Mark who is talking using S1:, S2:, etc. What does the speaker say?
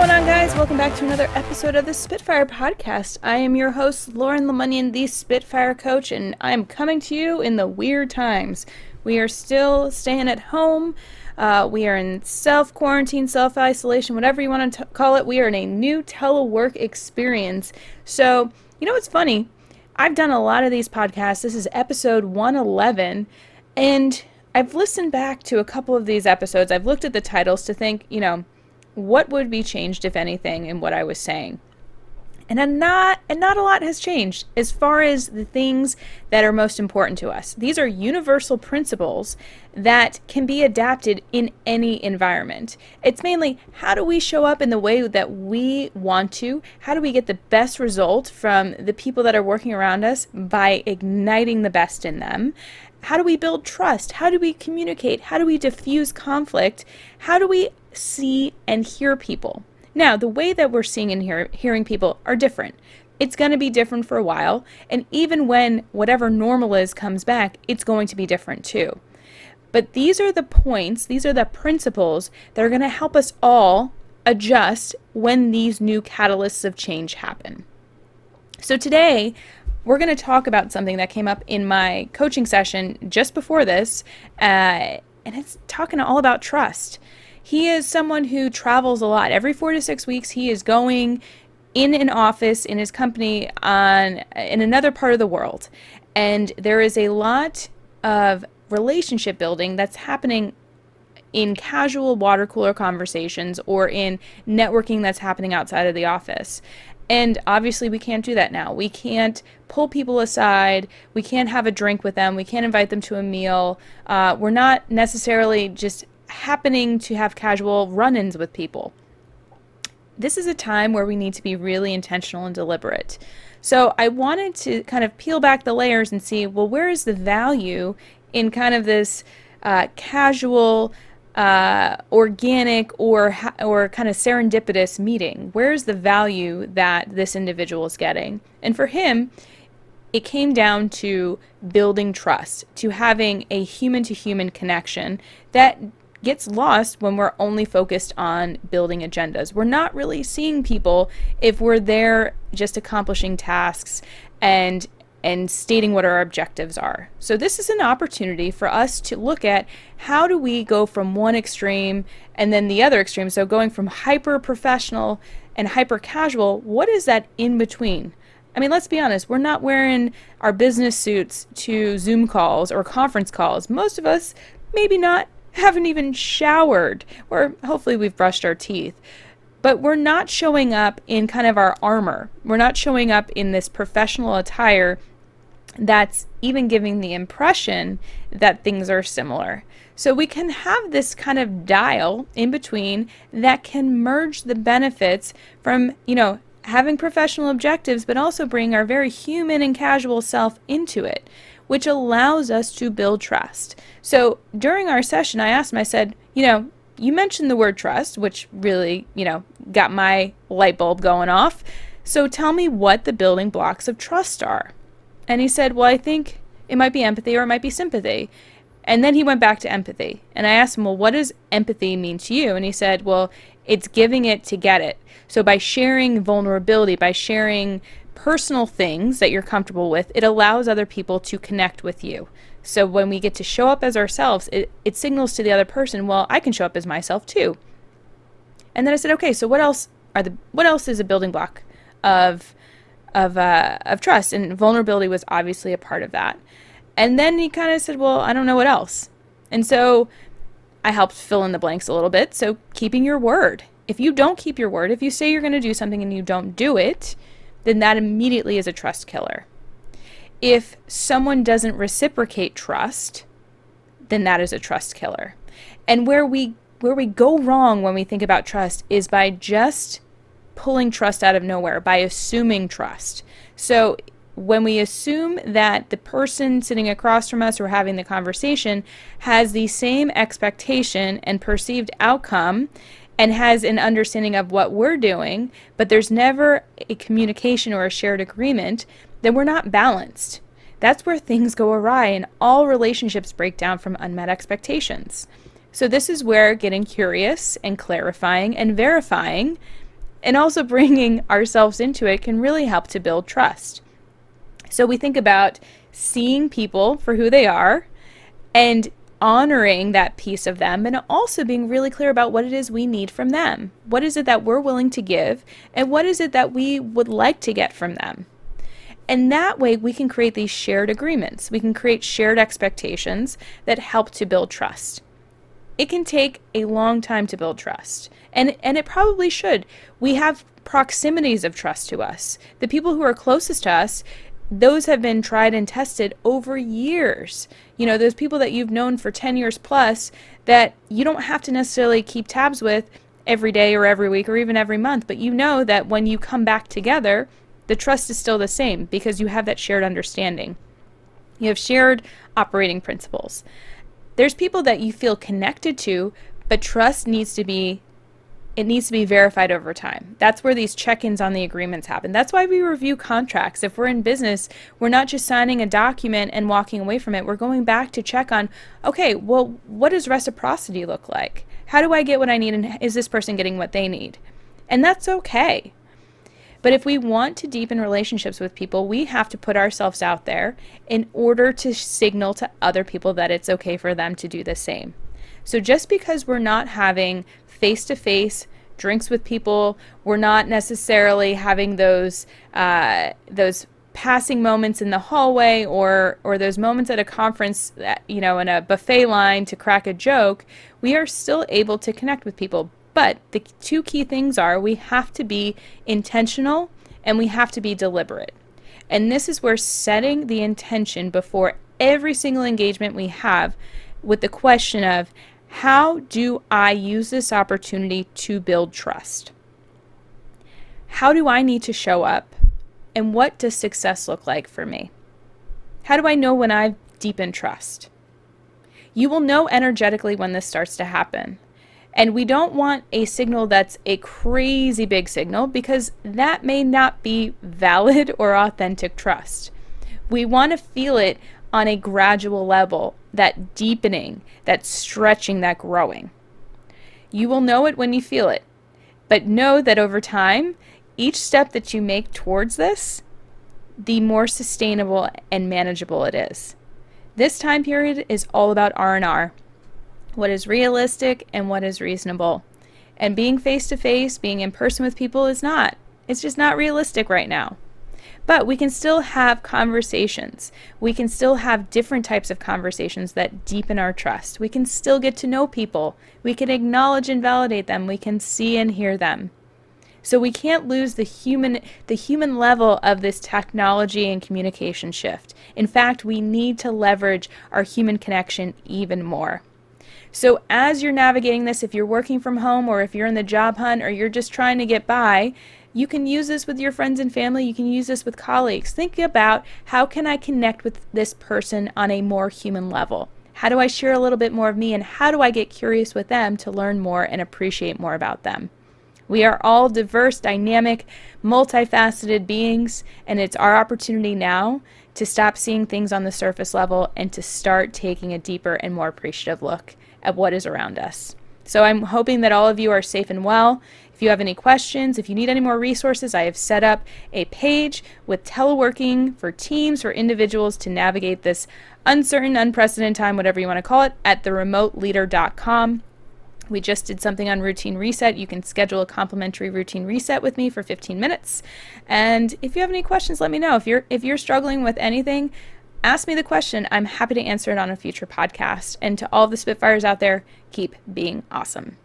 S1: going on, guys? Welcome back to another episode of the Spitfire Podcast. I am your host, Lauren LeMunyon, the Spitfire Coach, and I am coming to you in the weird times. We are still staying at home. Uh, we are in self quarantine, self isolation, whatever you want to t- call it. We are in a new telework experience. So, you know what's funny? I've done a lot of these podcasts. This is episode 111, and I've listened back to a couple of these episodes. I've looked at the titles to think, you know, what would be changed if anything in what I was saying. And not and not a lot has changed as far as the things that are most important to us. These are universal principles that can be adapted in any environment. It's mainly how do we show up in the way that we want to? How do we get the best result from the people that are working around us by igniting the best in them? How do we build trust? How do we communicate? How do we diffuse conflict? How do we see and hear people? Now, the way that we're seeing and hear, hearing people are different. It's going to be different for a while, and even when whatever normal is comes back, it's going to be different too. But these are the points, these are the principles that are going to help us all adjust when these new catalysts of change happen. So today, we're going to talk about something that came up in my coaching session just before this, uh, and it's talking all about trust. He is someone who travels a lot. Every four to six weeks, he is going in an office in his company on in another part of the world, and there is a lot of relationship building that's happening in casual water cooler conversations or in networking that's happening outside of the office. And obviously, we can't do that now. We can't pull people aside. We can't have a drink with them. We can't invite them to a meal. Uh, we're not necessarily just happening to have casual run ins with people. This is a time where we need to be really intentional and deliberate. So I wanted to kind of peel back the layers and see well, where is the value in kind of this uh, casual, uh, organic, or or kind of serendipitous meeting? Where's the value that this individual is getting? And for him, it came down to building trust, to having a human to human connection that gets lost when we're only focused on building agendas. We're not really seeing people if we're there just accomplishing tasks and and stating what our objectives are. So this is an opportunity for us to look at how do we go from one extreme and then the other extreme. So going from hyper professional and hyper casual, what is that in between? I mean, let's be honest, we're not wearing our business suits to Zoom calls or conference calls. Most of us maybe not haven't even showered, or hopefully we've brushed our teeth. But we're not showing up in kind of our armor. We're not showing up in this professional attire that's even giving the impression that things are similar. So we can have this kind of dial in between that can merge the benefits from, you know, having professional objectives, but also bring our very human and casual self into it which allows us to build trust. So during our session, I asked him, I said, you know, you mentioned the word trust, which really, you know, got my light bulb going off. So tell me what the building blocks of trust are. And he said, well, I think it might be empathy or it might be sympathy. And then he went back to empathy. And I asked him, well, what does empathy mean to you? And he said, well, it's giving it to get it. So by sharing vulnerability, by sharing personal things that you're comfortable with, it allows other people to connect with you. So when we get to show up as ourselves, it, it signals to the other person, well, I can show up as myself too. And then I said, okay, so what else are the what else is a building block of of uh, of trust? And vulnerability was obviously a part of that. And then he kind of said, well, I don't know what else. And so I helped fill in the blanks a little bit. So keeping your word. If you don't keep your word, if you say you're going to do something and you don't do it, then that immediately is a trust killer. If someone doesn't reciprocate trust, then that is a trust killer. And where we where we go wrong when we think about trust is by just pulling trust out of nowhere, by assuming trust. So when we assume that the person sitting across from us or having the conversation has the same expectation and perceived outcome and has an understanding of what we're doing, but there's never a communication or a shared agreement, then we're not balanced. That's where things go awry and all relationships break down from unmet expectations. So, this is where getting curious and clarifying and verifying and also bringing ourselves into it can really help to build trust. So we think about seeing people for who they are and honoring that piece of them and also being really clear about what it is we need from them. What is it that we're willing to give and what is it that we would like to get from them? And that way we can create these shared agreements. We can create shared expectations that help to build trust. It can take a long time to build trust. And and it probably should. We have proximities of trust to us. The people who are closest to us those have been tried and tested over years. You know, those people that you've known for 10 years plus that you don't have to necessarily keep tabs with every day or every week or even every month, but you know that when you come back together, the trust is still the same because you have that shared understanding. You have shared operating principles. There's people that you feel connected to, but trust needs to be it needs to be verified over time. That's where these check ins on the agreements happen. That's why we review contracts. If we're in business, we're not just signing a document and walking away from it. We're going back to check on okay, well, what does reciprocity look like? How do I get what I need? And is this person getting what they need? And that's okay. But if we want to deepen relationships with people, we have to put ourselves out there in order to signal to other people that it's okay for them to do the same. So just because we're not having face to face drinks with people. We're not necessarily having those uh, those passing moments in the hallway or or those moments at a conference that, you know in a buffet line to crack a joke we are still able to connect with people but the two key things are we have to be intentional and we have to be deliberate and this is where setting the intention before every single engagement we have with the question of how do I use this opportunity to build trust? How do I need to show up? And what does success look like for me? How do I know when I've deepened trust? You will know energetically when this starts to happen. And we don't want a signal that's a crazy big signal because that may not be valid or authentic trust. We want to feel it on a gradual level, that deepening, that stretching, that growing. You will know it when you feel it, but know that over time, each step that you make towards this, the more sustainable and manageable it is. This time period is all about R&R. What is realistic and what is reasonable. And being face to face, being in person with people is not. It's just not realistic right now. But we can still have conversations. We can still have different types of conversations that deepen our trust. We can still get to know people. We can acknowledge and validate them. We can see and hear them. So we can't lose the human the human level of this technology and communication shift. In fact, we need to leverage our human connection even more. So as you're navigating this, if you're working from home or if you're in the job hunt or you're just trying to get by, you can use this with your friends and family. You can use this with colleagues. Think about how can I connect with this person on a more human level? How do I share a little bit more of me and how do I get curious with them to learn more and appreciate more about them? We are all diverse, dynamic, multifaceted beings, and it's our opportunity now to stop seeing things on the surface level and to start taking a deeper and more appreciative look at what is around us. So I'm hoping that all of you are safe and well. If you have any questions, if you need any more resources, I have set up a page with teleworking for teams, for individuals to navigate this uncertain, unprecedented time, whatever you want to call it, at theremoteleader.com. We just did something on routine reset. You can schedule a complimentary routine reset with me for 15 minutes. And if you have any questions, let me know. If you're if you're struggling with anything, ask me the question. I'm happy to answer it on a future podcast. And to all the Spitfires out there, keep being awesome.